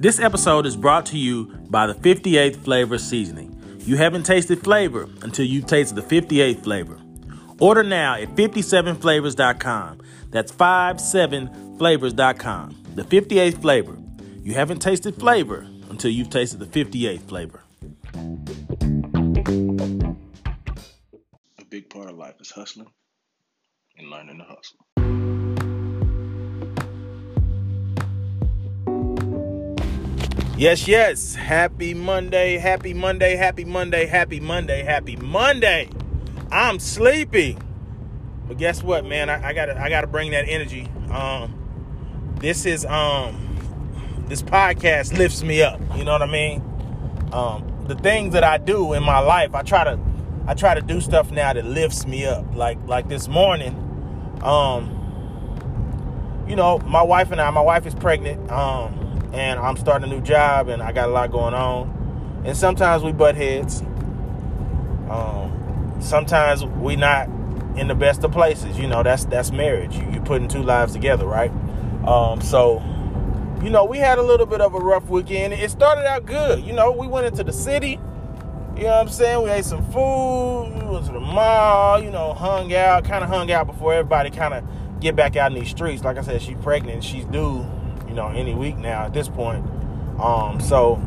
This episode is brought to you by the 58th Flavor Seasoning. You haven't tasted flavor until you've tasted the 58th flavor. Order now at 57flavors.com. That's 57flavors.com. The 58th flavor. You haven't tasted flavor until you've tasted the 58th flavor. A big part of life is hustling and learning to hustle. Yes, yes. Happy Monday, happy Monday, happy Monday, happy Monday, happy Monday. I'm sleepy. But guess what, man? I, I, gotta I gotta bring that energy. Um this is um this podcast lifts me up. You know what I mean? Um the things that I do in my life, I try to I try to do stuff now that lifts me up. Like like this morning, um, you know, my wife and I, my wife is pregnant. Um and I'm starting a new job and I got a lot going on. And sometimes we butt heads. Um, sometimes we not in the best of places. You know, that's that's marriage. You, you putting two lives together, right? Um, so, you know, we had a little bit of a rough weekend. It started out good. You know, we went into the city. You know what I'm saying? We ate some food. We went to the mall. You know, hung out. Kind of hung out before everybody kind of get back out in these streets. Like I said, she's pregnant. She's due know, any week now at this point. Um, so,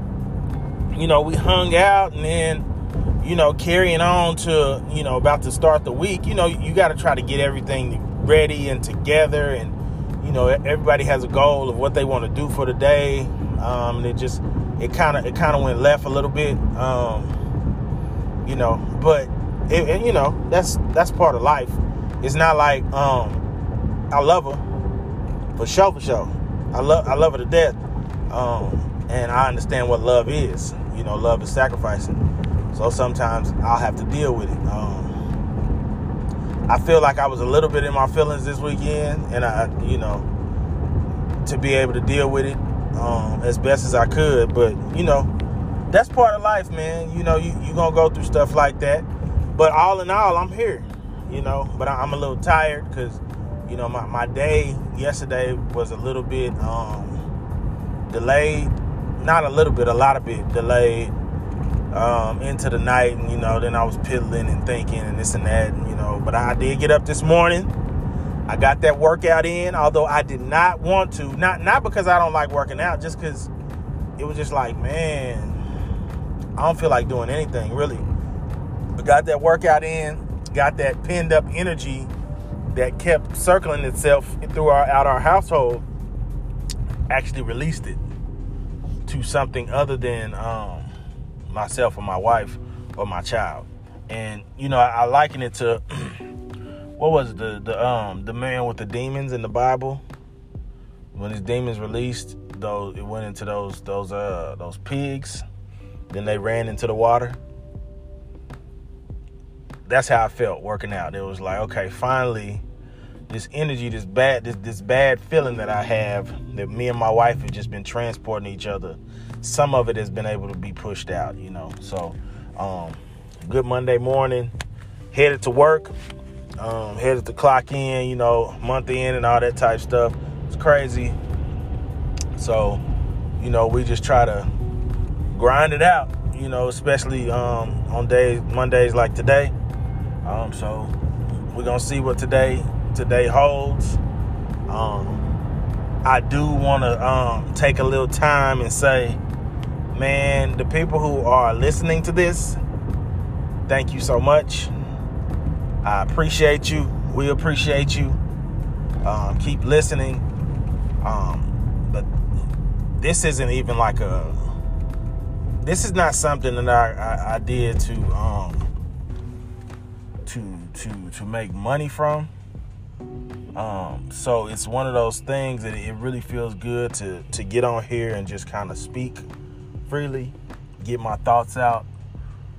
you know, we hung out and then, you know, carrying on to, you know, about to start the week, you know, you got to try to get everything ready and together. And, you know, everybody has a goal of what they want to do for the day. Um, and it just, it kind of, it kind of went left a little bit. Um, you know, but, it, it, you know, that's, that's part of life. It's not like, um, I love her for sure, for sure. I love I love her to death, um, and I understand what love is. You know, love is sacrificing. So sometimes I'll have to deal with it. Um, I feel like I was a little bit in my feelings this weekend, and I, you know, to be able to deal with it um, as best as I could. But you know, that's part of life, man. You know, you you gonna go through stuff like that. But all in all, I'm here. You know, but I'm a little tired because you know, my, my day yesterday was a little bit um, delayed. Not a little bit, a lot of bit delayed um, into the night. And, you know, then I was piddling and thinking and this and that, and, you know. But I did get up this morning. I got that workout in, although I did not want to. Not not because I don't like working out, just because it was just like, man, I don't feel like doing anything really. But got that workout in, got that pinned up energy that kept circling itself throughout our household actually released it to something other than um, myself or my wife or my child. And you know, I, I liken it to what was it, the the um the man with the demons in the Bible. When his demons released those it went into those those uh those pigs. Then they ran into the water that's how I felt working out. It was like, okay, finally, this energy, this bad, this this bad feeling that I have that me and my wife have just been transporting each other. Some of it has been able to be pushed out, you know. So, um, good Monday morning, headed to work, um, headed to clock in, you know, month in and all that type stuff. It's crazy. So, you know, we just try to grind it out, you know, especially um, on days Mondays like today. Um, so we're gonna see what today today holds. Um, I do want to um, take a little time and say, man, the people who are listening to this, thank you so much. I appreciate you. We appreciate you. Um, keep listening. Um, but this isn't even like a. This is not something that I, I, I did to um, to to make money from. Um, so it's one of those things that it really feels good to to get on here and just kind of speak freely, get my thoughts out,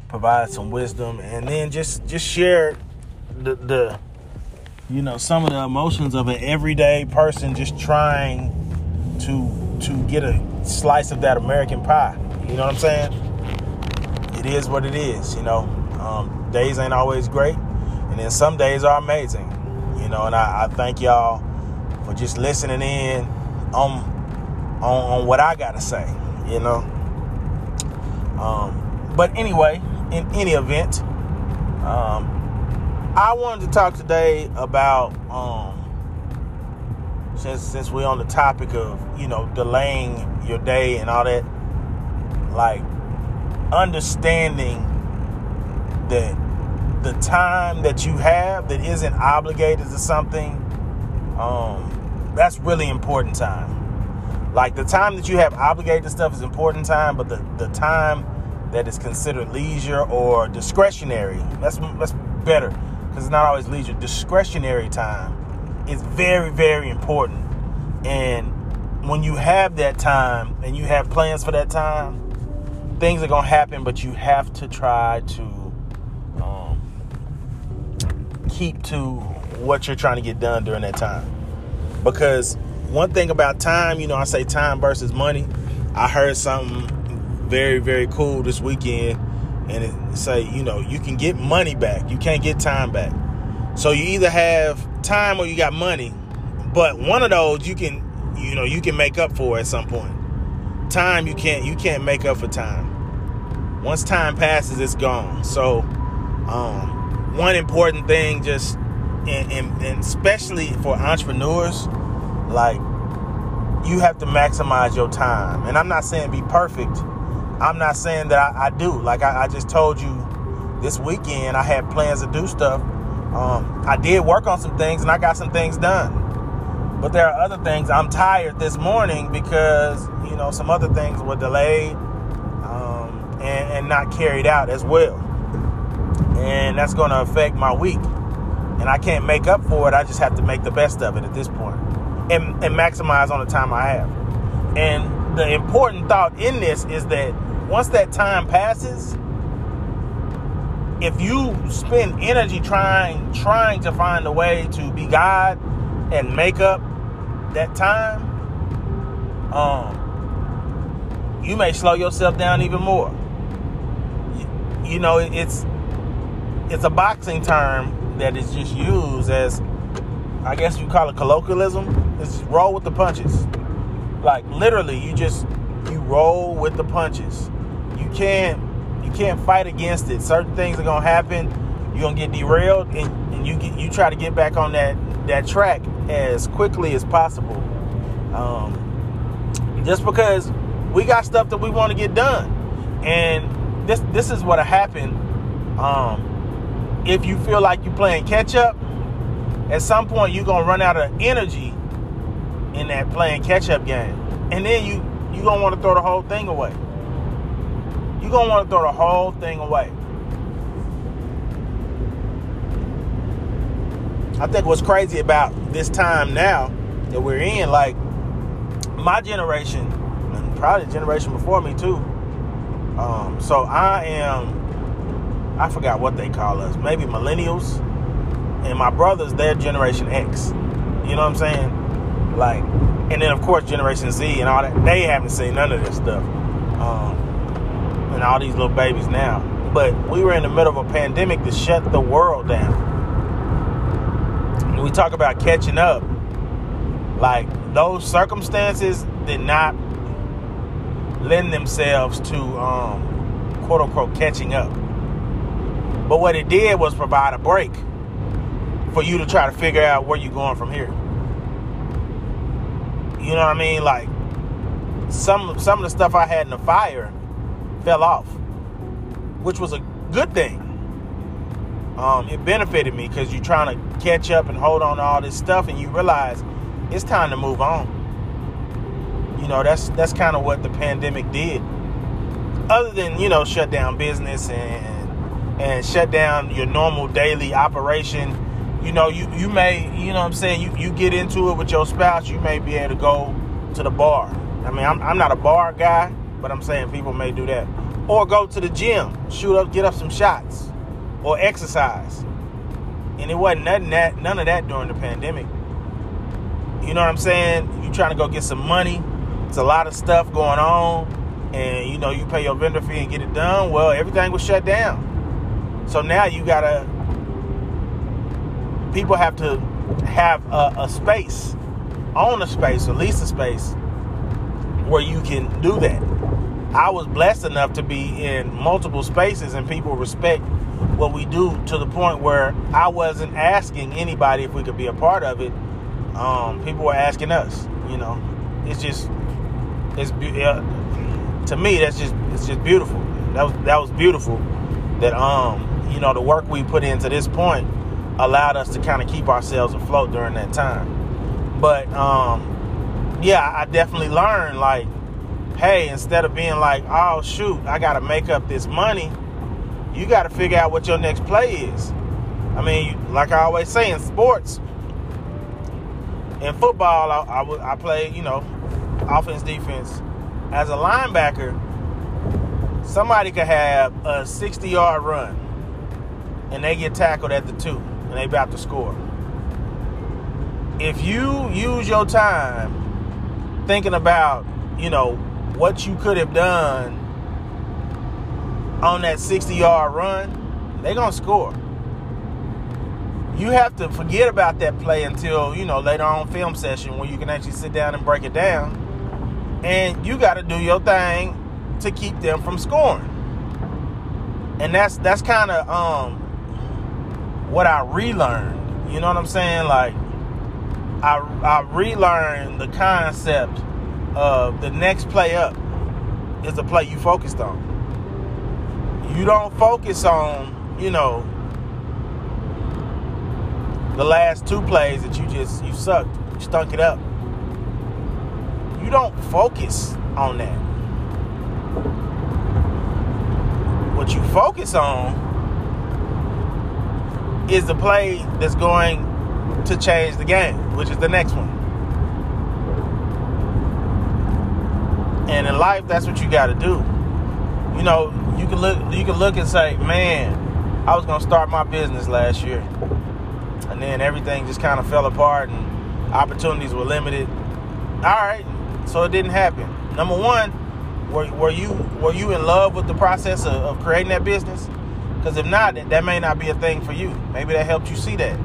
provide some wisdom, and then just just share the the you know some of the emotions of an everyday person just trying to to get a slice of that American pie. You know what I'm saying? It is what it is. You know, um, days ain't always great and then some days are amazing, you know. And I, I thank y'all for just listening in on on, on what I gotta say. you know. Um, but anyway, in any event, um, I wanted to talk today about um, since since we're on the topic of you know delaying your day and all that, like understanding that the time that you have that isn't obligated to something, um, that's really important time. Like the time that you have obligated to stuff is important time, but the, the time that is considered leisure or discretionary, that's that's better because it's not always leisure. Discretionary time is very, very important. And when you have that time and you have plans for that time, things are gonna happen, but you have to try to keep to what you're trying to get done during that time. Because one thing about time, you know, I say time versus money. I heard something very, very cool this weekend, and it say, you know, you can get money back, you can't get time back. So you either have time or you got money, but one of those you can, you know, you can make up for at some point. Time you can't, you can't make up for time. Once time passes, it's gone. So, um, one important thing, just and, and, and especially for entrepreneurs, like you have to maximize your time. And I'm not saying be perfect. I'm not saying that I, I do. Like I, I, just told you this weekend, I had plans to do stuff. Um, I did work on some things and I got some things done. But there are other things. I'm tired this morning because, you know, some other things were delayed um, and, and not carried out as well. And that's going to affect my week. And I can't make up for it. I just have to make the best of it at this point and, and maximize on the time I have. And the important thought in this is that once that time passes, if you spend energy trying trying to find a way to be God and make up that time, um, you may slow yourself down even more. You, you know, it's it's a boxing term that is just used as I guess you call it colloquialism. It's roll with the punches. Like literally, you just you roll with the punches. You can't you can't fight against it. Certain things are gonna happen. You're gonna get derailed, and, and you get you try to get back on that that track as quickly as possible. Um, just because we got stuff that we want to get done, and this this is what happened. Um, if you feel like you're playing catch up, at some point you're gonna run out of energy in that playing catch up game. And then you you're gonna want to throw the whole thing away. You're gonna want to throw the whole thing away. I think what's crazy about this time now that we're in, like my generation, and probably the generation before me too. Um, so I am, I forgot what they call us, maybe millennials and my brothers, they're Generation X. You know what I'm saying? Like, and then of course Generation Z and all that. They haven't seen none of this stuff, um, and all these little babies now. But we were in the middle of a pandemic that shut the world down. And we talk about catching up. Like those circumstances did not lend themselves to um, quote unquote catching up. But what it did was provide a break for you to try to figure out where you're going from here. You know what I mean? Like some some of the stuff I had in the fire fell off, which was a good thing. Um, it benefited me because you're trying to catch up and hold on to all this stuff, and you realize it's time to move on. You know, that's that's kind of what the pandemic did. Other than you know, shut down business and and shut down your normal daily operation you know, you, you may, you know what I'm saying, you, you get into it with your spouse, you may be able to go to the bar. I mean, I'm, I'm not a bar guy, but I'm saying people may do that. Or go to the gym, shoot up, get up some shots, or exercise. And it wasn't nothing that, none of that during the pandemic. You know what I'm saying? You trying to go get some money. It's a lot of stuff going on, and you know you pay your vendor fee and get it done. Well, everything was shut down. So now you gotta people have to have a, a space, own a space, or lease a space where you can do that. I was blessed enough to be in multiple spaces and people respect what we do to the point where I wasn't asking anybody if we could be a part of it. Um, people were asking us. You know, it's just it's uh, to me that's just it's just beautiful. That was that was beautiful. That um you know the work we put into this point allowed us to kind of keep ourselves afloat during that time. But um yeah, I definitely learned like hey, instead of being like, oh, shoot, I got to make up this money, you got to figure out what your next play is. I mean, like I always say in sports, in football, I, I, I play, you know, offense, defense. As a linebacker, somebody could have a 60 yard run and they get tackled at the two and they about to score. If you use your time thinking about, you know, what you could have done on that 60 yard run, they're going to score. You have to forget about that play until, you know, later on film session when you can actually sit down and break it down. And you got to do your thing to keep them from scoring. And that's that's kind of um what I relearned. You know what I'm saying? Like I I relearned the concept of the next play up is the play you focused on. You don't focus on, you know, the last two plays that you just you sucked, you stunk it up. You don't focus on that. What you focus on is the play that's going to change the game, which is the next one. And in life, that's what you got to do. You know, you can look, you can look and say, "Man, I was gonna start my business last year, and then everything just kind of fell apart, and opportunities were limited." All right, so it didn't happen. Number one, were, were you were you in love with the process of, of creating that business? Because if not, that, that may not be a thing for you. Maybe that helped you see that,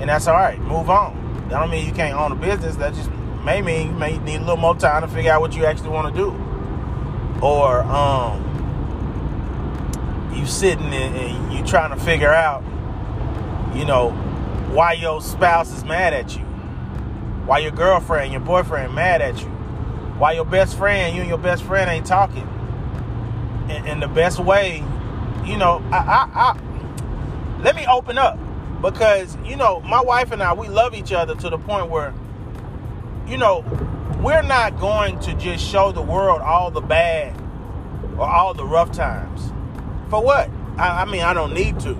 and that's all right. Move on. That don't mean you can't own a business. That just may mean you may need a little more time to figure out what you actually want to do. Or um, you sitting and you trying to figure out, you know, why your spouse is mad at you, why your girlfriend, your boyfriend mad at you, why your best friend, you and your best friend ain't talking. And, and the best way, you know, I, I, I let me open up because you know my wife and I we love each other to the point where you know, we're not going to just show the world all the bad or all the rough times. For what? I, I mean, I don't need to.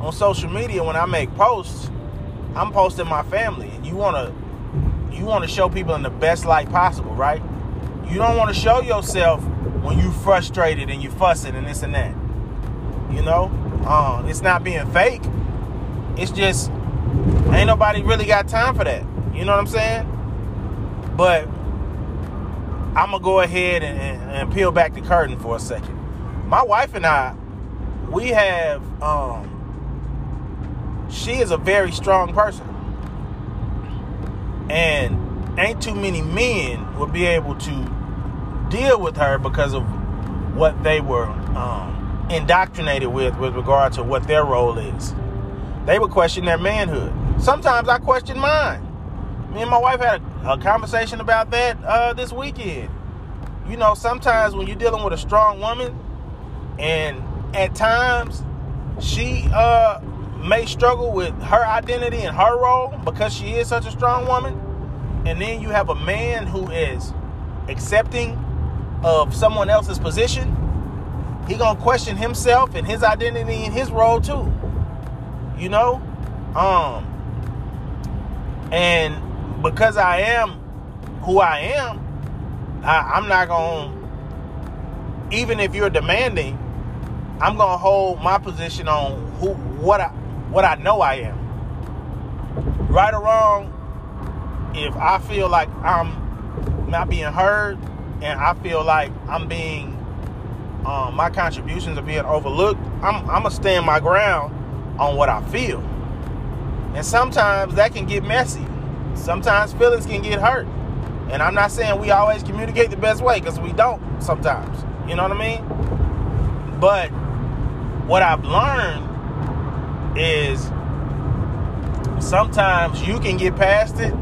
On social media, when I make posts, I'm posting my family, and you wanna you wanna show people in the best light possible, right? You don't want to show yourself when you frustrated and you fussing and this and that. You know, uh, it's not being fake. It's just ain't nobody really got time for that. You know what I'm saying? But I'm gonna go ahead and, and, and, peel back the curtain for a second. My wife and I, we have. Um, she is a very strong person, and ain't too many men would be able to deal with her because of what they were um, indoctrinated with with regard to what their role is. They would question their manhood. Sometimes I question mine. Me and my wife had a a conversation about that uh, this weekend. You know, sometimes when you're dealing with a strong woman, and at times she uh, may struggle with her identity and her role because she is such a strong woman, and then you have a man who is accepting of someone else's position, he gonna question himself and his identity and his role too. You know, um, and because I am who I am, I, am not to, even if you're demanding, I'm to hold my position on who, what I, what I know I am. Right or wrong, if I feel like I'm not being heard and I feel like I'm being, um, my contributions are being overlooked, I'm, I'm going to stand my ground on what I feel. And sometimes that can get messy sometimes feelings can get hurt. And I'm not saying we always communicate the best way because we don't sometimes. You know what I mean? But what I've learned is sometimes you can get past it.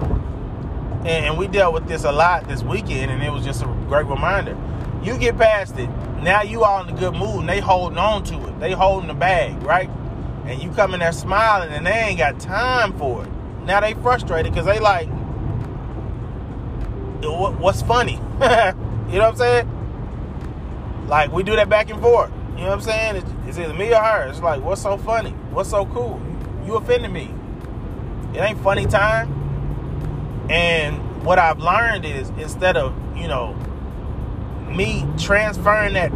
And we dealt with this a lot this weekend, and it was just a great reminder. You get past it. Now you all in a good mood, and they holding on to it. They holding the bag, right? And you come in there smiling, and they ain't got time for it. Now they frustrated because they like, what's funny? you know what I'm saying? Like we do that back and forth. You know what I'm saying? It's, it's either me or her. It's like, what's so funny? What's so cool? You offended me. It ain't funny time. And what I've learned is instead of, you know, me transferring that,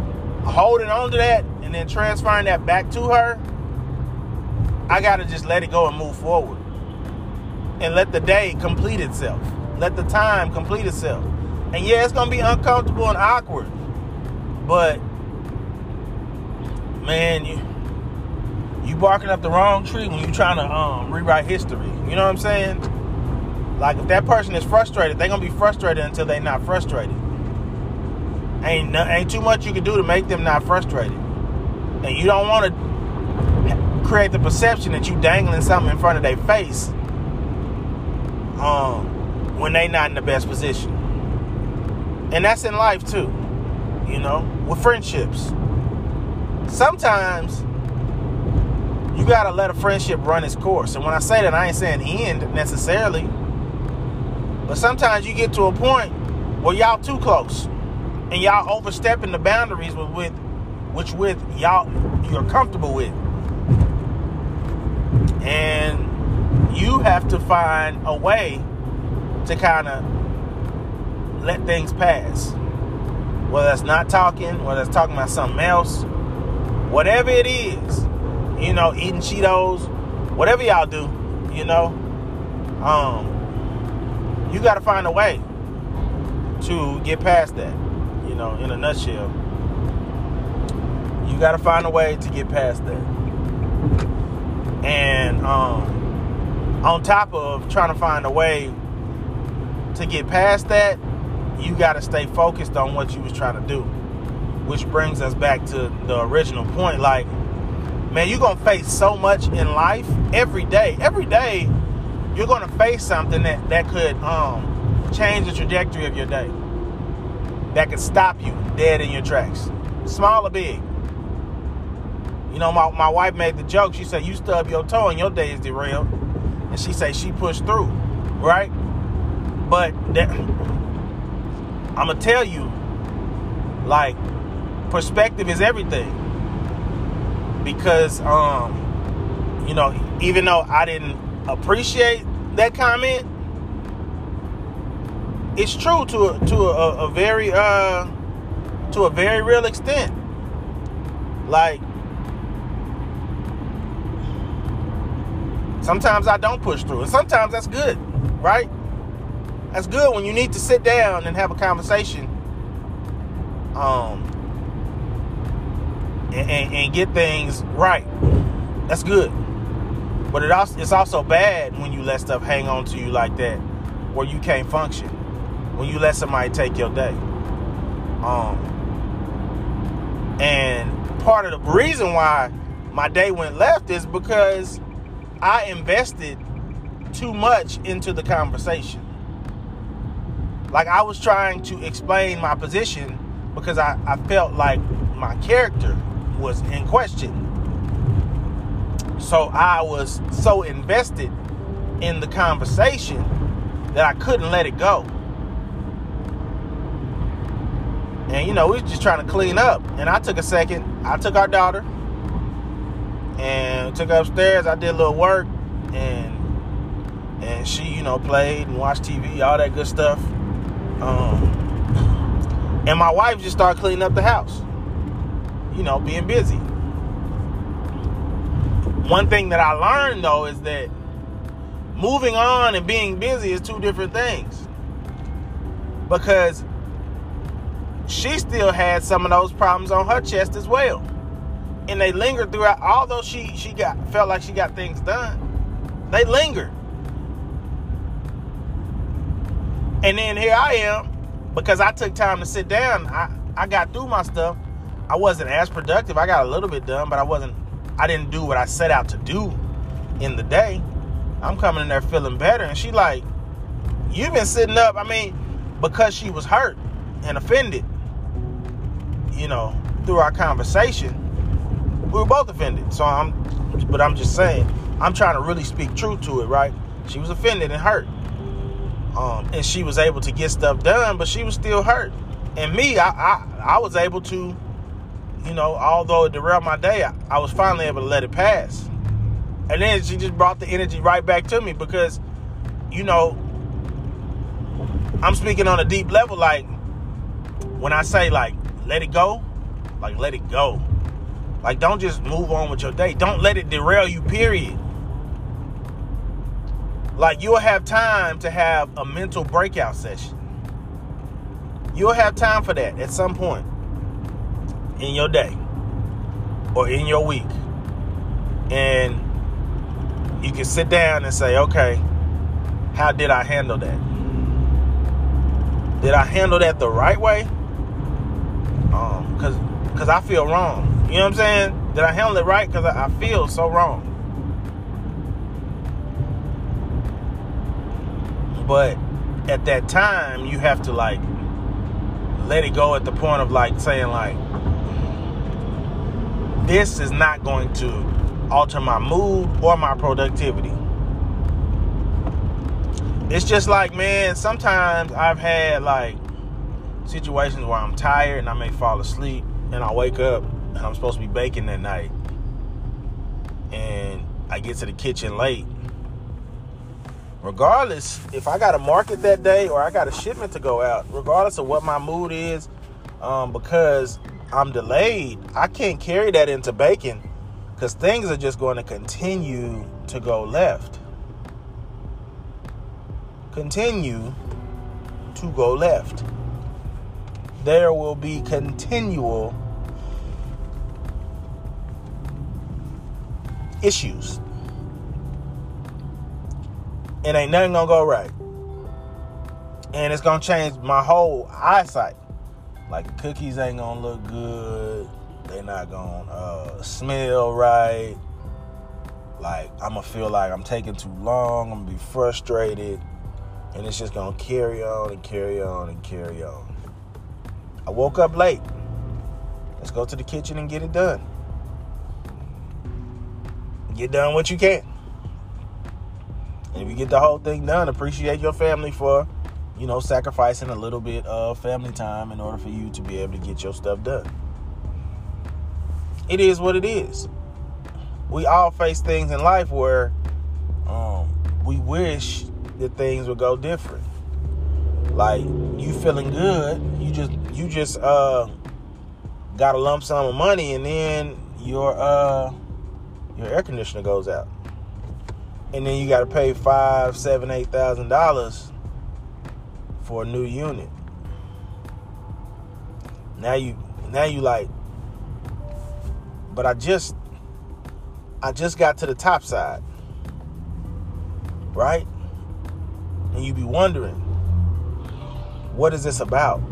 holding on to that, and then transferring that back to her, I got to just let it go and move forward. And let the day complete itself. Let the time complete itself. And yeah, it's going to be uncomfortable and awkward. But man, you you barking up the wrong tree when you're trying to um, rewrite history. You know what I'm saying? Like if that person is frustrated, they're gonna be frustrated until they're not frustrated. Ain't no, ain't too much you can do to make them not frustrated, and you don't want to create the perception that you dangling something in front of their face um, when they not in the best position. And that's in life too, you know, with friendships sometimes you gotta let a friendship run its course. And when I say that, I ain't saying end necessarily. But sometimes you get to a point where y'all too close. And y'all overstepping the boundaries with, with which with y'all you're comfortable with. And you have to find a way to kind of let things pass. Whether that's not talking, whether that's talking about something else, whatever it is, you know, eating Cheetos, whatever y'all do, you know, um, you got to find a way to get past that. Know, in a nutshell, you got to find a way to get past that. And um, on top of trying to find a way to get past that, you got to stay focused on what you was trying to do which brings us back to the original point. Like, man, you're gonna face so much in life every day. Every day, you're gonna face something that that could um, change the trajectory of your day. That could stop you dead in your tracks, small or big. You know, my, my wife made the joke. She said, "You stub your toe and your day is derailed," and she said she pushed through, right? But that, I'm gonna tell you, like perspective is everything. Because um, you know, even though I didn't appreciate that comment, it's true to a, to a, a very uh to a very real extent. Like sometimes I don't push through, and sometimes that's good, right? That's good when you need to sit down and have a conversation. Um, and, and, and get things right. That's good. But it also, it's also bad when you let stuff hang on to you like that, where you can't function. When you let somebody take your day. Um, and part of the reason why my day went left is because I invested too much into the conversation. Like I was trying to explain my position because I, I felt like my character was in question. So I was so invested in the conversation that I couldn't let it go. And you know, we was just trying to clean up. And I took a second. I took our daughter and took her upstairs. I did a little work and and she, you know, played and watched TV, all that good stuff. Um, and my wife just started cleaning up the house you know, being busy. One thing that I learned though is that moving on and being busy is two different things. Because she still had some of those problems on her chest as well. And they lingered throughout although she she got felt like she got things done. They lingered. And then here I am, because I took time to sit down. I, I got through my stuff. I wasn't as productive. I got a little bit done, but I wasn't, I didn't do what I set out to do in the day. I'm coming in there feeling better. And she like, you've been sitting up. I mean, because she was hurt and offended, you know, through our conversation. We were both offended. So I'm, but I'm just saying, I'm trying to really speak truth to it, right? She was offended and hurt. Um, and she was able to get stuff done, but she was still hurt. And me, I, I, I was able to, you know, although it derailed my day, I, I was finally able to let it pass. And then she just brought the energy right back to me because, you know, I'm speaking on a deep level. Like when I say like let it go, like let it go. Like don't just move on with your day. Don't let it derail you. Period. Like you'll have time to have a mental breakout session. You'll have time for that at some point in your day or in your week. And you can sit down and say, okay, how did I handle that? Did I handle that the right way? Um, cause, cause I feel wrong. You know what I'm saying? Did I handle it right? Cause I, I feel so wrong. But at that time, you have to like let it go at the point of like saying like, this is not going to alter my mood or my productivity. It's just like, man, sometimes I've had like situations where I'm tired and I may fall asleep and I wake up and I'm supposed to be baking that night. And I get to the kitchen late. Regardless, if I got a market that day or I got a shipment to go out, regardless of what my mood is, um, because I'm delayed, I can't carry that into baking because things are just going to continue to go left. Continue to go left. There will be continual issues. And ain't nothing gonna go right. And it's gonna change my whole eyesight. Like cookies ain't gonna look good they're not gonna uh, smell right. Like I'm gonna feel like I'm taking too long. I'm gonna be frustrated, and it's just gonna carry on and carry on and carry on. I woke up late. Let's go to the kitchen and get it done. Get done what you can. And if you get the whole thing done, appreciate your family for, you know, sacrificing a little bit of family time in order for you to be able to get your stuff done it is what it is. We all face things in life where um, we wish that things would go different. Like you feeling good, you just you just uh, got a lump sum of money, and then your uh, your air conditioner goes out, and then you got to pay five, seven, eight thousand dollars for a new unit. Now you now you like but I just I just got to the top side. Right? And you be wondering, what is this about?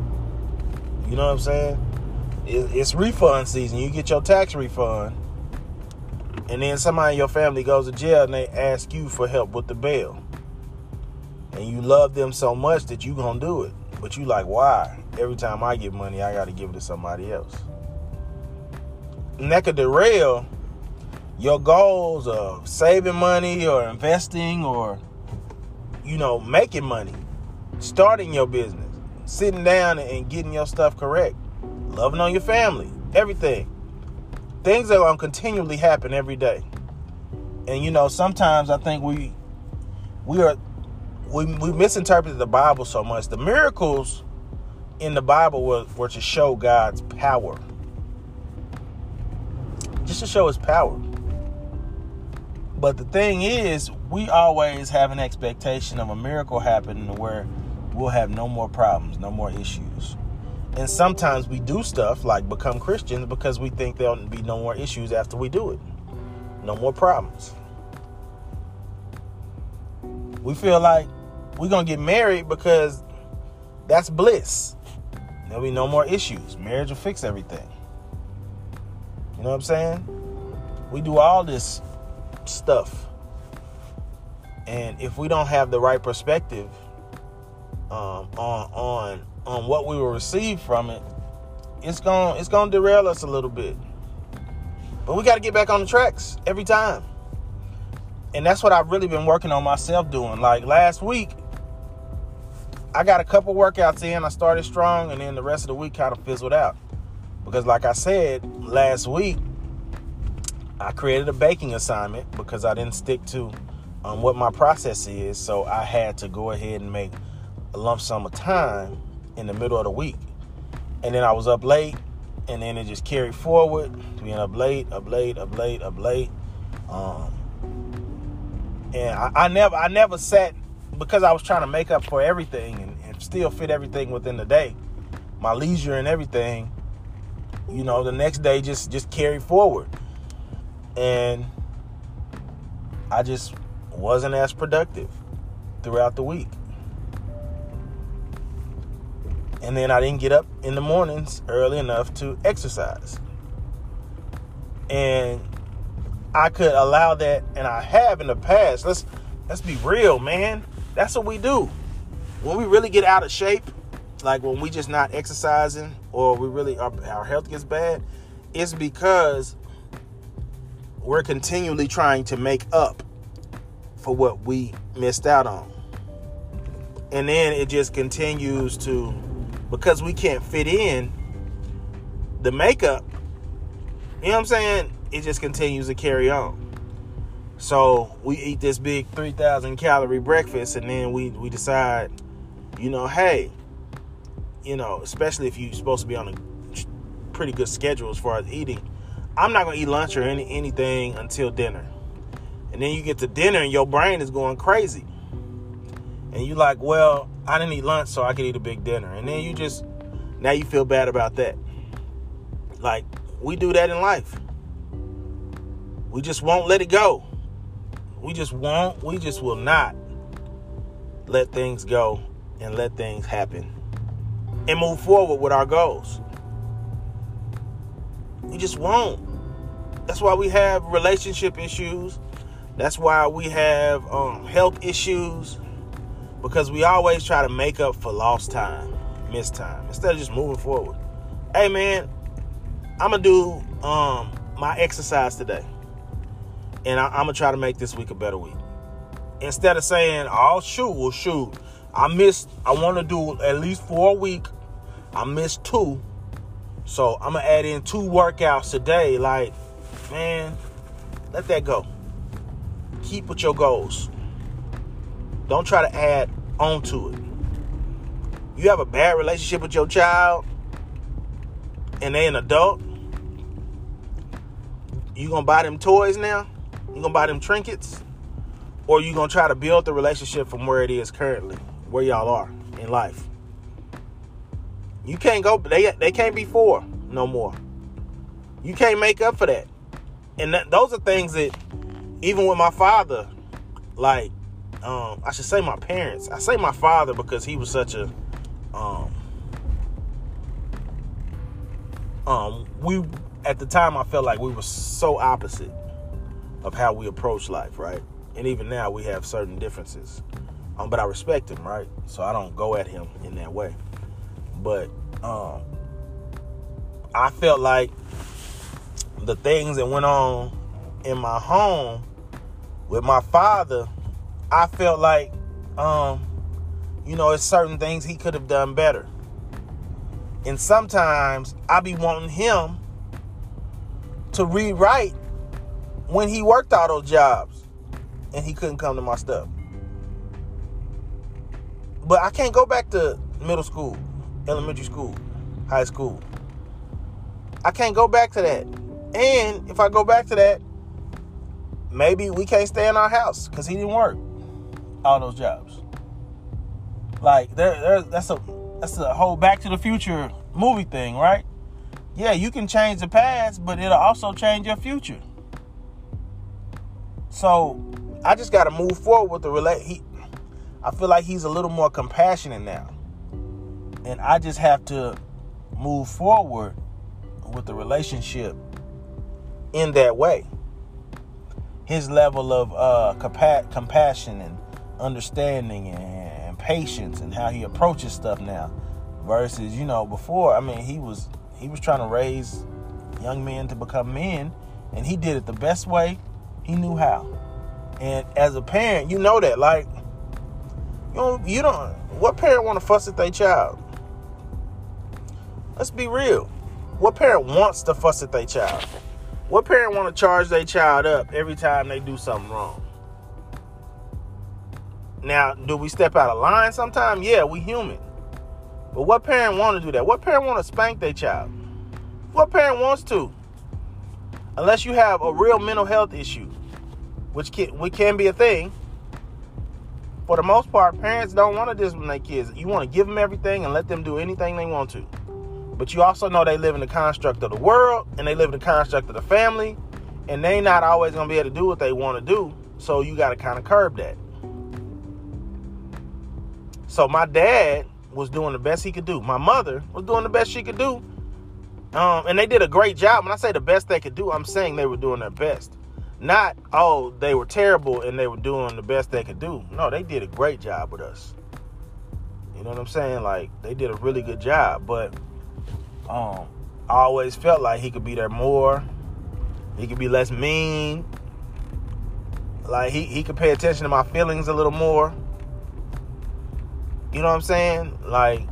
You know what I'm saying? It's refund season. You get your tax refund, and then somebody in your family goes to jail and they ask you for help with the bail. And you love them so much that you gonna do it. But you like, why? Every time I get money, I gotta give it to somebody else and that could derail your goals of saving money or investing or you know making money starting your business sitting down and getting your stuff correct loving on your family everything. Things that are going to continually happen every day. And you know sometimes i think we we are we, we misinterpreted the bible so much. The miracles in the bible were, were to show god's power. Just to show his power. But the thing is, we always have an expectation of a miracle happening where we'll have no more problems, no more issues. And sometimes we do stuff like become Christians because we think there'll be no more issues after we do it. No more problems. We feel like we're going to get married because That's bliss. There'll be no more issues. Marriage will fix everything. You know what I'm saying? We do all this stuff. And if we don't have the right perspective um, on on on what we will receive from it, it's going it's going to derail us a little bit. But we got to get back on the tracks every time. And that's what I've really been working on myself doing. Like last week, I got a couple workouts in. I started strong, and then the rest of the week kind of fizzled out. Because, like I said last week, I created a baking assignment because I didn't stick to um, what my process is. So I had to go ahead and make a lump sum of time in the middle of the week. And then I was up late and then it just carried forward, being up late, up late, up late, up late. Um, and I, I, never, I never sat because I was trying to make up for everything and, and still fit everything within the day, my leisure and everything. You know, the next day just just carried forward, and I just wasn't as productive throughout the week. And then I didn't get up in the mornings early enough to exercise. And I could allow that, and I have in the past. Let's let's be real, man. That's what we do. When we really get out of shape, like when we just not exercising, or we really our, our health gets bad, it's because we're continually trying to make up for what we missed out on. And then it just continues to because we can't fit in the makeup, you know what I'm saying? It just continues to carry on. So we eat this big 3,000 calorie breakfast, and then we, we decide, you know, hey, you know, especially if you're supposed to be on a pretty good schedule as far as eating, I'm not gonna eat lunch or any anything until dinner. And then you get to dinner and your brain is going crazy. And you like, well, I didn't eat lunch, so I could eat a big dinner. And then you just, now you feel bad about that. Like, we do that in life. We just won't let it go. We just won't, we just will not let things go and let things happen and move forward with our goals. We just won't. That's why we have relationship issues. That's why we have um, health issues because we always try to make up for lost time, missed time, instead of just moving forward. Hey man, I'm gonna do um, my exercise today, and I, am gonna try to make this week a better week. Instead of saying, "Oh shoot, well shoot, I missed. I want to do at least four a week. I missed two, so I'm gonna add in two workouts today." Like, man, let that go. Keep with your goals. Don't try to add on to it. You have a bad relationship with your child and they an adult. You gonna buy them toys now? You gonna buy them trinkets? Or you gonna try to build the relationship from where it is currently, where y'all are in life? You can't go. They they can't be four no more. You can't make up for that. And that, those are things that, even with my father, like um, I should say my parents. I say my father because he was such a um, um, we at the time I felt like we were so opposite of how we approach life, right? And even now we have certain differences. Um, but I respect him, right? So I don't go at him in that way. But um, I felt like the things that went on in my home with my father I felt like, um, you know, it's certain things he could have done better. And sometimes I be wanting him to rewrite when he worked all those jobs and he couldn't come to my stuff. But I can't go back to middle school, elementary school, high school. I can't go back to that. And if I go back to that, maybe we can't stay in our house because he didn't work all those jobs. Like there, there that's a that's a whole Back to the Future movie thing, right? Yeah, you can change the past, but it'll also change your future. So I just got to move forward with the relate. He, I feel like he's a little more compassionate now. And I just have to move forward with the relationship in that way. His level of uh, compa- compassion and understanding and patience and how he approaches stuff now versus you know before i mean he was he was trying to raise young men to become men and he did it the best way he knew how. And as a parent you know that like you don't you don't what parent want to fuss at their child? Let's be real. What parent wants to fuss at their child? What parent want to charge their child up every time they do something wrong now, do we step out of line sometimes? Yeah, we human. But what parent want to do that? What parent want to spank their child? What parent wants to? Unless you have a real mental health issue, which can, which can be a thing. For the most part, parents don't want to discipline their kids. You want to give them everything and let them do anything they want to. But you also know they live in the construct of the world and they live in the construct of the family, and they not always gonna be able to do what they want to do. So you got to kind of curb that. So my dad was doing the best he could do. My mother was doing the best she could do. Um, and they did a great job. When I say the best they could do, I'm saying they were doing their best. Not, oh, they were terrible and they were doing the best they could do. No, they did a great job with us. You know what I'm saying? Like, they did a really good job. But um, I always felt like he could be there more. He could be less mean. Like, he, he could pay attention to my feelings a little more. You know what I'm saying? Like,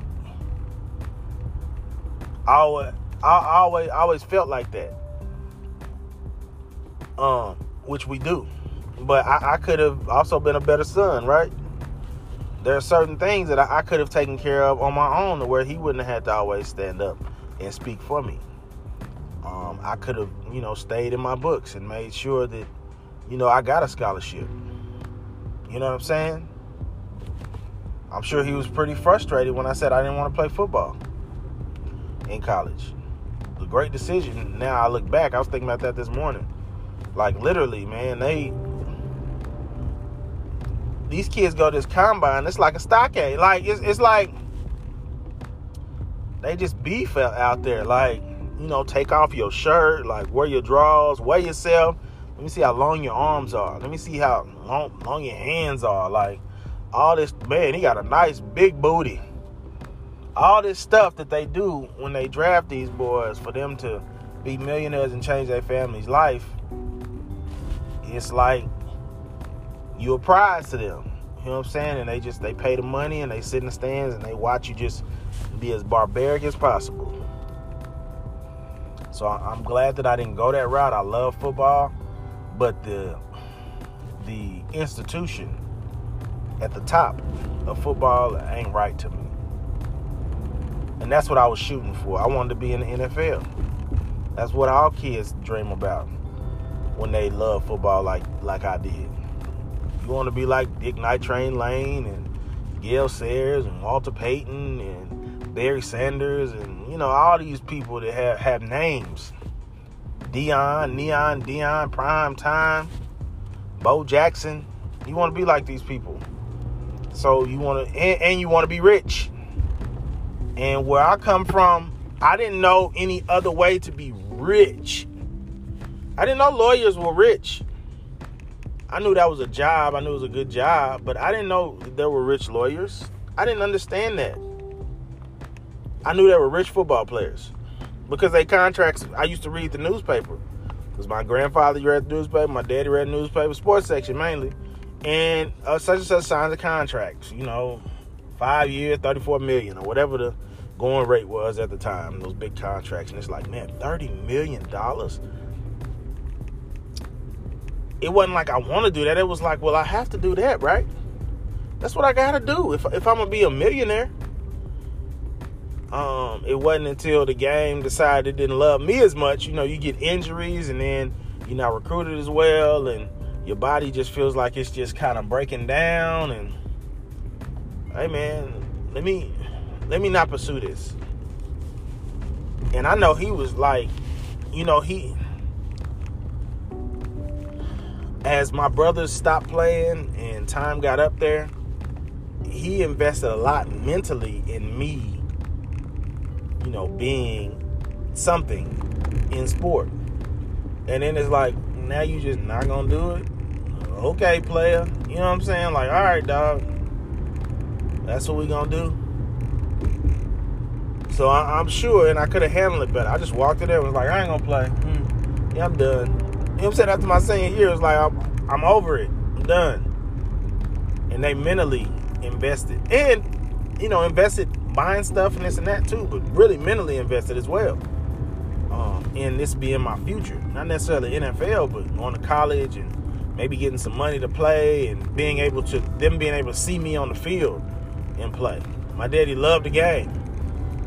I always, I always, I always felt like that. Um, which we do, but I, I could have also been a better son, right? There are certain things that I, I could have taken care of on my own, where he wouldn't have had to always stand up and speak for me. Um, I could have, you know, stayed in my books and made sure that, you know, I got a scholarship. You know what I'm saying? I'm sure he was pretty frustrated when I said I didn't want to play football in college. A great decision. Now I look back, I was thinking about that this morning. Like literally, man, they these kids go to this combine, it's like a stockade. Like it's it's like they just beef out there. Like, you know, take off your shirt, like wear your drawers, weigh yourself. Let me see how long your arms are. Let me see how long, long your hands are. Like all this man, he got a nice big booty. All this stuff that they do when they draft these boys for them to be millionaires and change their family's life, it's like you're a prize to them. You know what I'm saying? And they just they pay the money and they sit in the stands and they watch you just be as barbaric as possible. So I'm glad that I didn't go that route. I love football, but the the institution at the top of football ain't right to me. And that's what I was shooting for. I wanted to be in the NFL. That's what all kids dream about when they love football like like I did. You want to be like Dick Night Lane and Gale Sayers and Walter Payton and Barry Sanders and you know all these people that have, have names. Deion, Neon, Deion, Prime Time, Bo Jackson. You want to be like these people. So you want to, and, and you want to be rich. And where I come from, I didn't know any other way to be rich. I didn't know lawyers were rich. I knew that was a job. I knew it was a good job, but I didn't know there were rich lawyers. I didn't understand that. I knew there were rich football players because they contracts. I used to read the newspaper because my grandfather read the newspaper, my daddy read the newspaper, sports section mainly and uh, such and such signs a contract. You know, five years, thirty-four million, or whatever the going rate was at the time. Those big contracts, and it's like, man, thirty million dollars. It wasn't like I want to do that. It was like, well, I have to do that, right? That's what I got to do if if I'm gonna be a millionaire. Um, it wasn't until the game decided it didn't love me as much. You know, you get injuries, and then you're not recruited as well, and your body just feels like it's just kind of breaking down and hey man let me let me not pursue this and i know he was like you know he as my brothers stopped playing and time got up there he invested a lot mentally in me you know, being something in sport. And then it's like, now you just not gonna do it? Okay, player. You know what I'm saying? Like, all right, dog. That's what we gonna do. So I, am sure, and I could have handled it better. I just walked in there and was like, I ain't gonna play. Mm, yeah, I'm done. You know what I'm saying? After my senior year, it was like, I'm, I'm over it. I'm done. And they mentally invested. And, you know, invested buying stuff and this and that too, but really mentally invested as well. Um, in this being my future. Not necessarily NFL, but going to college and maybe getting some money to play and being able to, them being able to see me on the field and play. My daddy loved the game.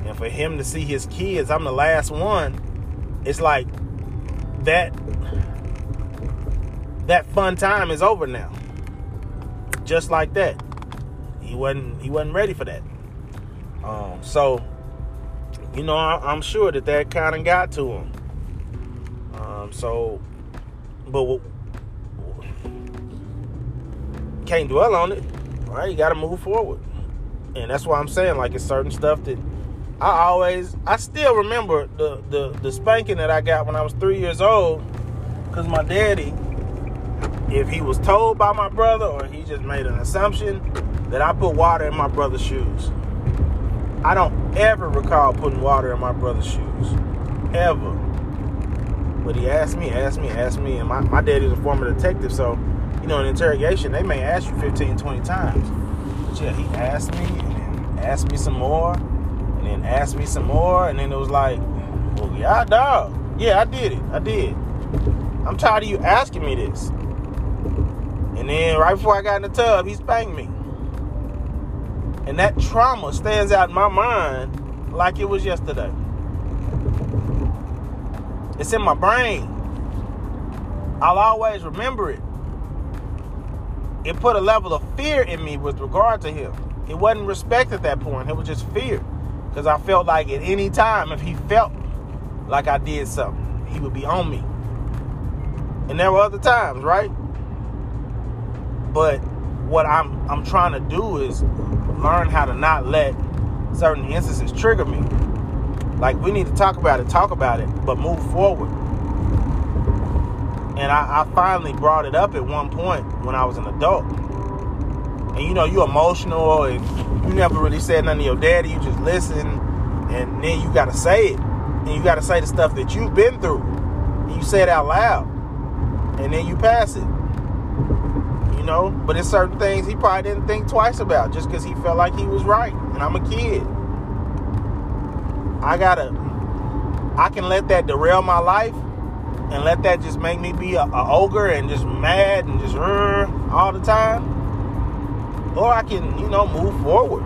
And for him to see his kids, I'm the last one. It's like that that fun time is over now. Just like that. He wasn't he wasn't ready for that. Um, so you know, I, am sure that that kind of got to him. Um, so, but can't dwell on it. Right? You got to move forward, and that's why I'm saying like it's certain stuff that I always, I still remember the, the, the spanking that I got when I was three years old because my daddy, if he was told by my brother or he just made an assumption that I put water in my brother's shoes. I don't ever recall putting water in my brother's shoes. Ever. But he asked me, asked me, asked me, and my, my daddy's a former detective, so, you know, in interrogation, they may ask you 15, 20 times. But yeah, he asked me and then asked me some more and then asked me some more, and then it was like, well, yeah, dog. Yeah, I did it. I did. I'm tired of you asking me this. And then right before I got in the tub, he spanked me. And that trauma stands out in my mind like it was yesterday. It's in my brain. I'll always remember it. It put a level of fear in me with regard to him. It wasn't respect at that point, it was just fear. Because I felt like at any time, if he felt like I did something, he would be on me. And there were other times, right? But what I'm I'm trying to do is learn how to not let certain instances trigger me. Like we need to talk about it, talk about it, but move forward. And I, I finally brought it up at one point when I was an adult. And you know, you emotional and you never really said nothing to your daddy. You just listen, and then you got to say it, and you got to say the stuff that you've been through. And you say it out loud, and then you pass it. Know, but it's certain things he probably didn't think twice about just because he felt like he was right. And I'm a kid. I gotta. I can let that derail my life and let that just make me be a, a ogre and just mad and just uh, all the time or I can, you know, move forward.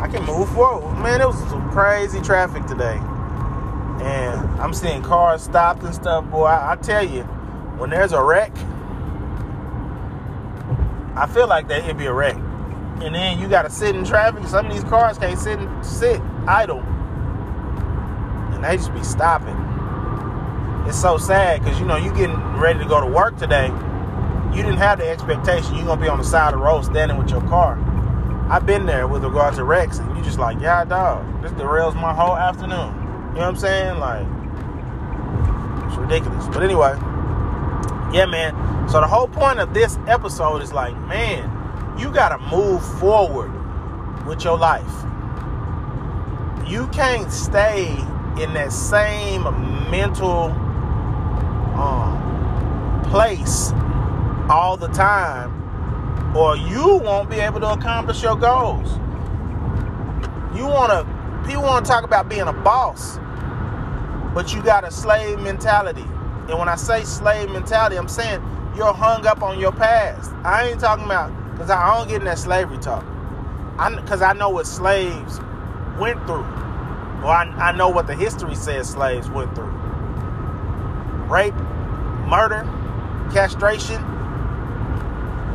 I can move forward. Man, it was some crazy traffic today. And I'm seeing cars stopped and stuff. Boy, I, I tell you, when there's a wreck, I feel like that it'd be a wreck. And then you gotta sit in traffic. Some of these cars can't sit sit idle. And they just be stopping. It's so sad because you know you getting ready to go to work today you didn't have the expectation you're gonna be on the side of the road standing with your car. I've been there with regard to wrecks, and you just like, yeah, dog, this derails my whole afternoon. You know what I'm saying? Like, it's ridiculous. But anyway, yeah, man. So the whole point of this episode is like, man, you gotta move forward with your life. You can't stay in that same mental um, place all the time, or you won't be able to accomplish your goals. You want to, people want to talk about being a boss, but you got a slave mentality. And when I say slave mentality, I'm saying you're hung up on your past. I ain't talking about, because I don't get in that slavery talk. Because I, I, know what slaves went through. Or I, I know what the history says slaves went through rape, murder, castration,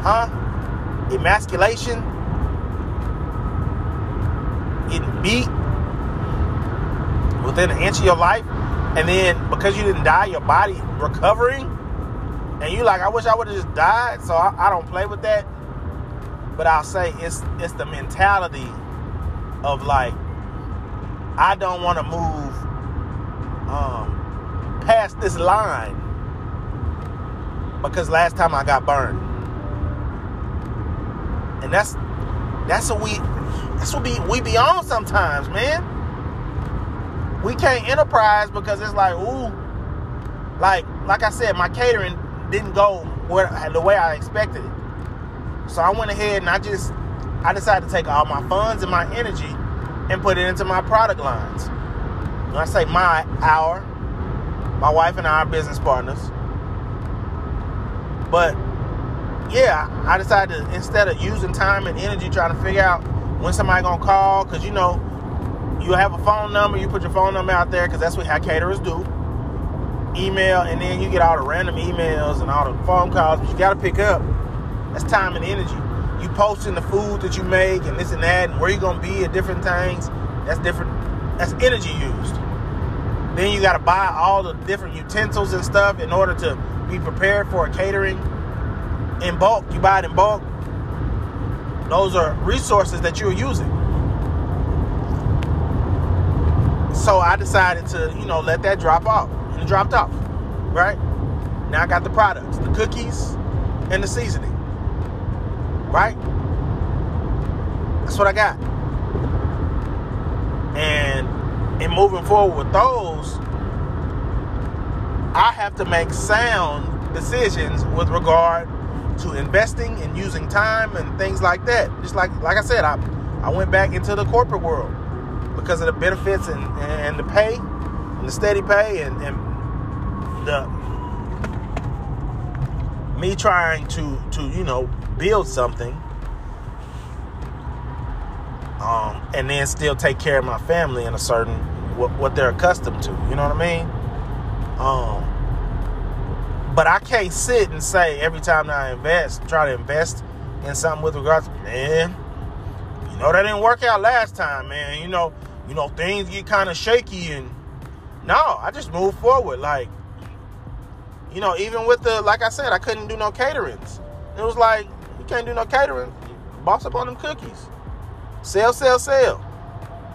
huh? Emasculation, getting beat within an inch of your life, and then because you didn't die, your body recovering, and you like, I wish I would have just died. So I, I don't play with that. But I'll say it's it's the mentality of like I don't want to move um, past this line because last time I got burned. And that's that's what we that's what we we be on sometimes, man. We can't enterprise because it's like, ooh, like like I said, my catering didn't go where the way I expected it. So I went ahead and I just I decided to take all my funds and my energy and put it into my product lines. When I say my, our, my wife and I are business partners. But yeah, I decided to, instead of using time and energy trying to figure out when somebody gonna call, because you know, you have a phone number, you put your phone number out there, because that's what how caterers do. Email, and then you get all the random emails and all the phone calls, but you gotta pick up. That's time and energy you posting the food that you make and this and that and where you're gonna be at different things. That's different. That's energy used. Then you gotta buy all the different utensils and stuff in order to be prepared for a catering in bulk. You buy it in bulk. Those are resources that you're using. So I decided to, you know, let that drop off. And it dropped off. Right? Now I got the products, the cookies, and the seasoning. Right? That's what I got. And in moving forward with those, I have to make sound decisions with regard to investing and using time and things like that. Just like like I said, I I went back into the corporate world because of the benefits and, and the pay and the steady pay and, and the me trying to to you know build something um, and then still take care of my family in a certain what, what they're accustomed to you know what i mean? Um, but i can't sit and say every time i invest try to invest in something with regards to, man know that didn't work out last time man you know you know things get kind of shaky and no i just moved forward like you know even with the like i said i couldn't do no caterings it was like you can't do no catering. Boss up on them cookies. Sell, sell, sell.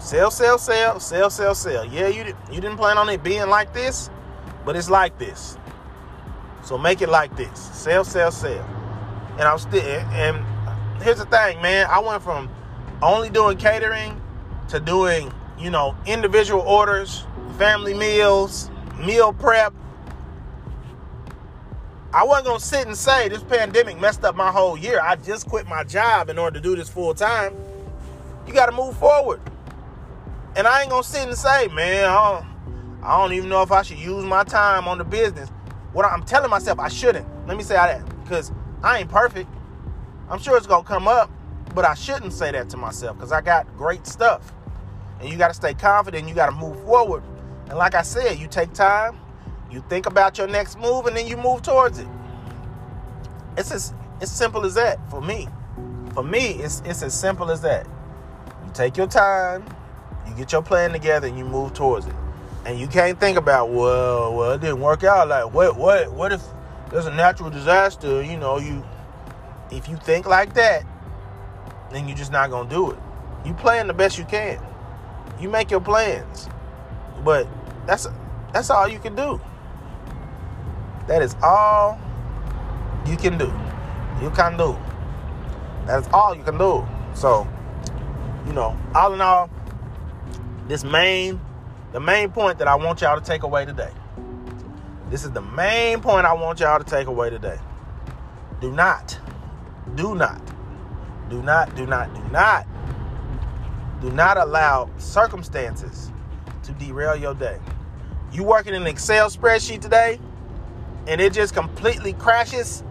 Sell, sell, sell, sell, sell, sell. Yeah, you, you didn't plan on it being like this, but it's like this. So make it like this. Sell, sell, sell. And I'm still and here's the thing, man. I went from only doing catering to doing, you know, individual orders, family meals, meal prep, I wasn't gonna sit and say this pandemic messed up my whole year. I just quit my job in order to do this full time. You got to move forward, and I ain't gonna sit and say, man, I don't, I don't even know if I should use my time on the business. What I'm telling myself, I shouldn't. Let me say that because I ain't perfect. I'm sure it's gonna come up, but I shouldn't say that to myself because I got great stuff, and you got to stay confident. You got to move forward, and like I said, you take time you think about your next move and then you move towards it. It's as it's simple as that for me. For me, it's it's as simple as that. You take your time, you get your plan together, and you move towards it. And you can't think about, well, well, it didn't work out. Like, what, what, what if there's a natural disaster? You know, you if you think like that, then you're just not gonna do it. You plan the best you can. You make your plans, but that's that's all you can do. That is all you can do. You can do. That is all you can do. So, you know, all in all, this main, the main point that I want y'all to take away today. This is the main point I want y'all to take away today. Do not, do not, do not, do not, do not, do not allow circumstances to derail your day. You working in an Excel spreadsheet today? and it just completely crashes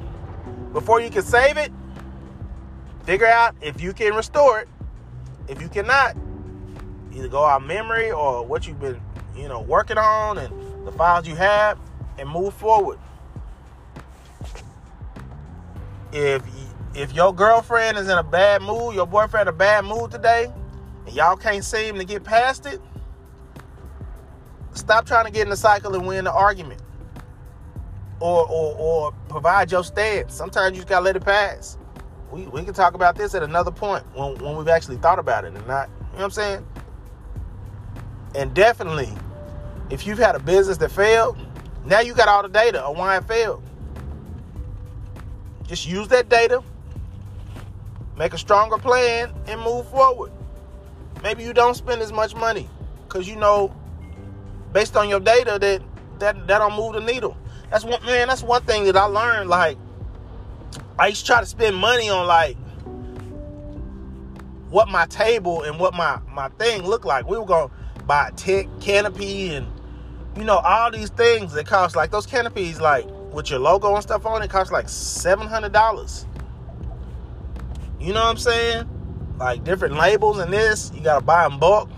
before you can save it, figure out if you can restore it. If you cannot, either go out memory or what you've been, you know, working on and the files you have and move forward. If if your girlfriend is in a bad mood, your boyfriend a bad mood today, and y'all can't seem to get past it, stop trying to get in the cycle and win the argument or, or, or provide your stance. Sometimes you just gotta let it pass. We, we can talk about this at another point when, when we've actually thought about it and not, you know what I'm saying? And definitely, if you've had a business that failed, now you got all the data on why it failed. Just use that data, make a stronger plan, and move forward. Maybe you don't spend as much money because you know, based on your data, that that that don't move the needle. That's one man. That's one thing that I learned. Like, I used to try to spend money on like what my table and what my my thing looked like. We were gonna buy a tech canopy and you know all these things that cost like those canopies like with your logo and stuff on it cost like seven hundred dollars. You know what I'm saying? Like different labels and this, you gotta buy in bulk,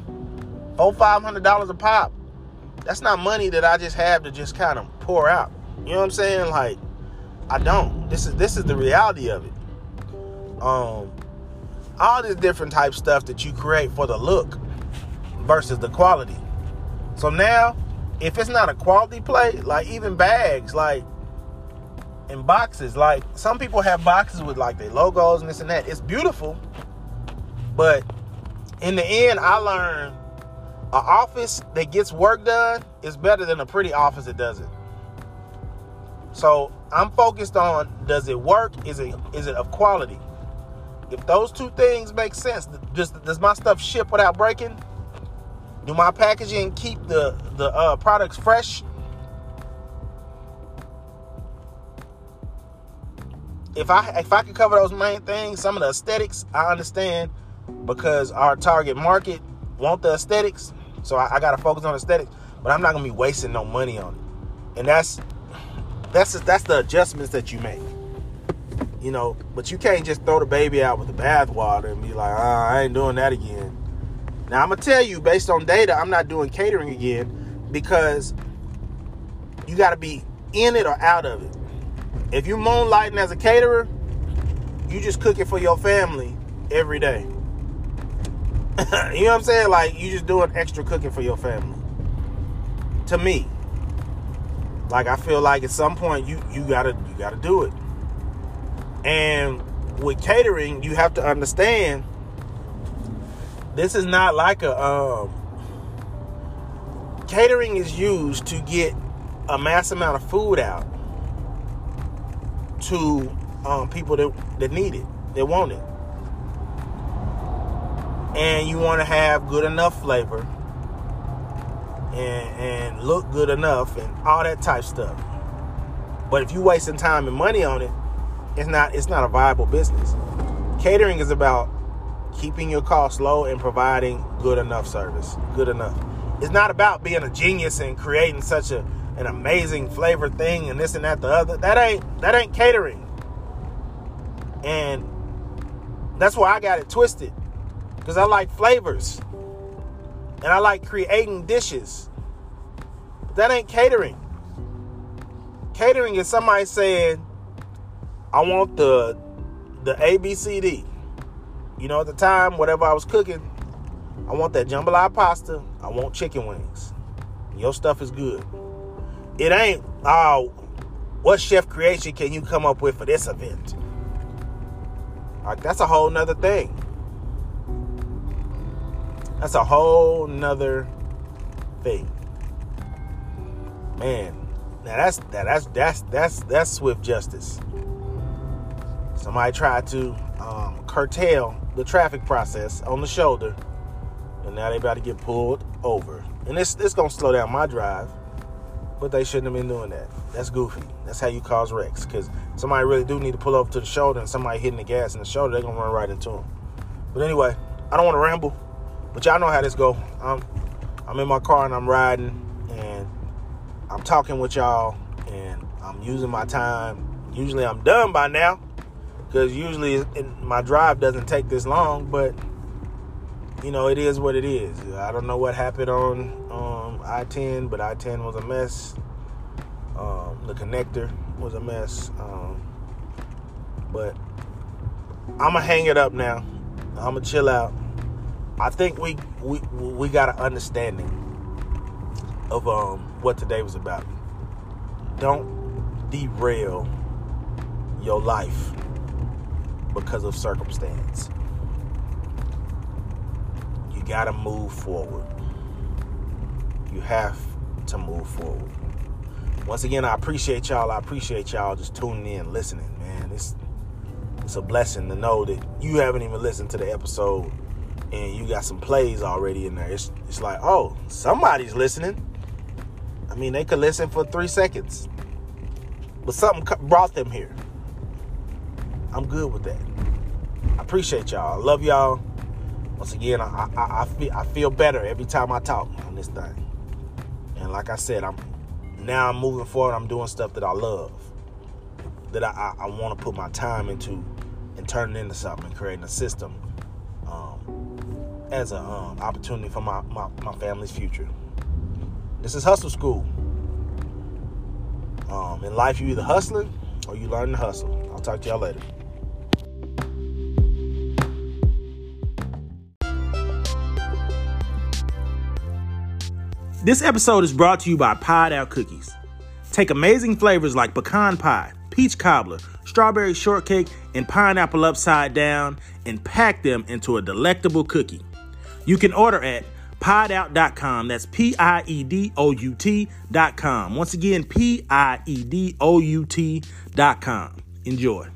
four five hundred dollars a pop. That's not money that I just have to just kind of pour out. You know what I'm saying? Like I don't. This is this is the reality of it. Um, all this different type stuff that you create for the look versus the quality. So now, if it's not a quality play, like even bags, like in boxes, like some people have boxes with like their logos and this and that. It's beautiful, but in the end, I learned an office that gets work done is better than a pretty office that doesn't. So I'm focused on does it work? Is it is it of quality? If those two things make sense, does, does my stuff ship without breaking? Do my packaging keep the the uh, products fresh? If I if I can cover those main things, some of the aesthetics, I understand because our target market want the aesthetics. So I, I got to focus on aesthetics, but I'm not gonna be wasting no money on it. And that's that's that's the adjustments that you make you know, but you can't just throw the baby out with the bathwater and be like, oh, I ain't doing that again. Now I'm gonna tell you, based on data, I'm not doing catering again because you got to be in it or out of it. If you moonlighting as a caterer, you just cook it for your family every day. you know what I'm saying? Like you just doing extra cooking for your family. To me, like I feel like at some point you you gotta you gotta do it. And with catering, you have to understand this is not like a um, catering is used to get a mass amount of food out to um, people that, that need it, that want it. And you want to have good enough flavor and, and look good enough and all that type stuff. But if you're wasting time and money on it, it's not it's not a viable business. Catering is about keeping your costs low and providing good enough service. Good enough. It's not about being a genius and creating such a an amazing flavor thing and this and that the other. That ain't that ain't catering. And that's why I got it twisted. Because I like flavors. And I like creating dishes. But that ain't catering. Catering is somebody saying, I want the the ABCD. You know, at the time, whatever I was cooking, I want that jambalaya pasta. I want chicken wings. Your stuff is good. It ain't, oh, what chef creation can you come up with for this event? Like, that's a whole nother thing. That's a whole nother thing. Man, now that's that, that's that's that's that's swift justice. Somebody tried to um, curtail the traffic process on the shoulder, and now they about to get pulled over. And this this gonna slow down my drive, but they shouldn't have been doing that. That's goofy. That's how you cause wrecks. Because somebody really do need to pull over to the shoulder, and somebody hitting the gas in the shoulder, they're gonna run right into them. But anyway, I don't want to ramble, but y'all know how this go. I'm I'm in my car and I'm riding, and I'm talking with y'all, and I'm using my time. Usually I'm done by now because usually my drive doesn't take this long, but you know, it is what it is. I don't know what happened on um, I-10, but I-10 was a mess. Um, the connector was a mess. Um, but I'm gonna hang it up now. I'm gonna chill out. I think we we we got an understanding of um, what today was about. Don't derail your life because of circumstance. Got to move forward. You have to move forward. Once again, I appreciate y'all. I appreciate y'all just tuning in, listening, man. It's it's a blessing to know that you haven't even listened to the episode and you got some plays already in there. It's it's like, oh, somebody's listening. I mean, they could listen for three seconds, but something brought them here. I'm good with that. I appreciate y'all. I love y'all. Once again, I, I, I feel I feel better every time I talk on this thing. And like I said, I'm now I'm moving forward. I'm doing stuff that I love, that I, I, I want to put my time into, and turn it into something, and creating a system um, as an um, opportunity for my, my my family's future. This is Hustle School. Um, in life, you either hustling or you learn to hustle. I'll talk to y'all later. This episode is brought to you by Pied Out Cookies. Take amazing flavors like pecan pie, peach cobbler, strawberry shortcake, and pineapple upside down and pack them into a delectable cookie. You can order at piedout.com. That's P I E D O U T.com. Once again, P I E D O U T.com. Enjoy.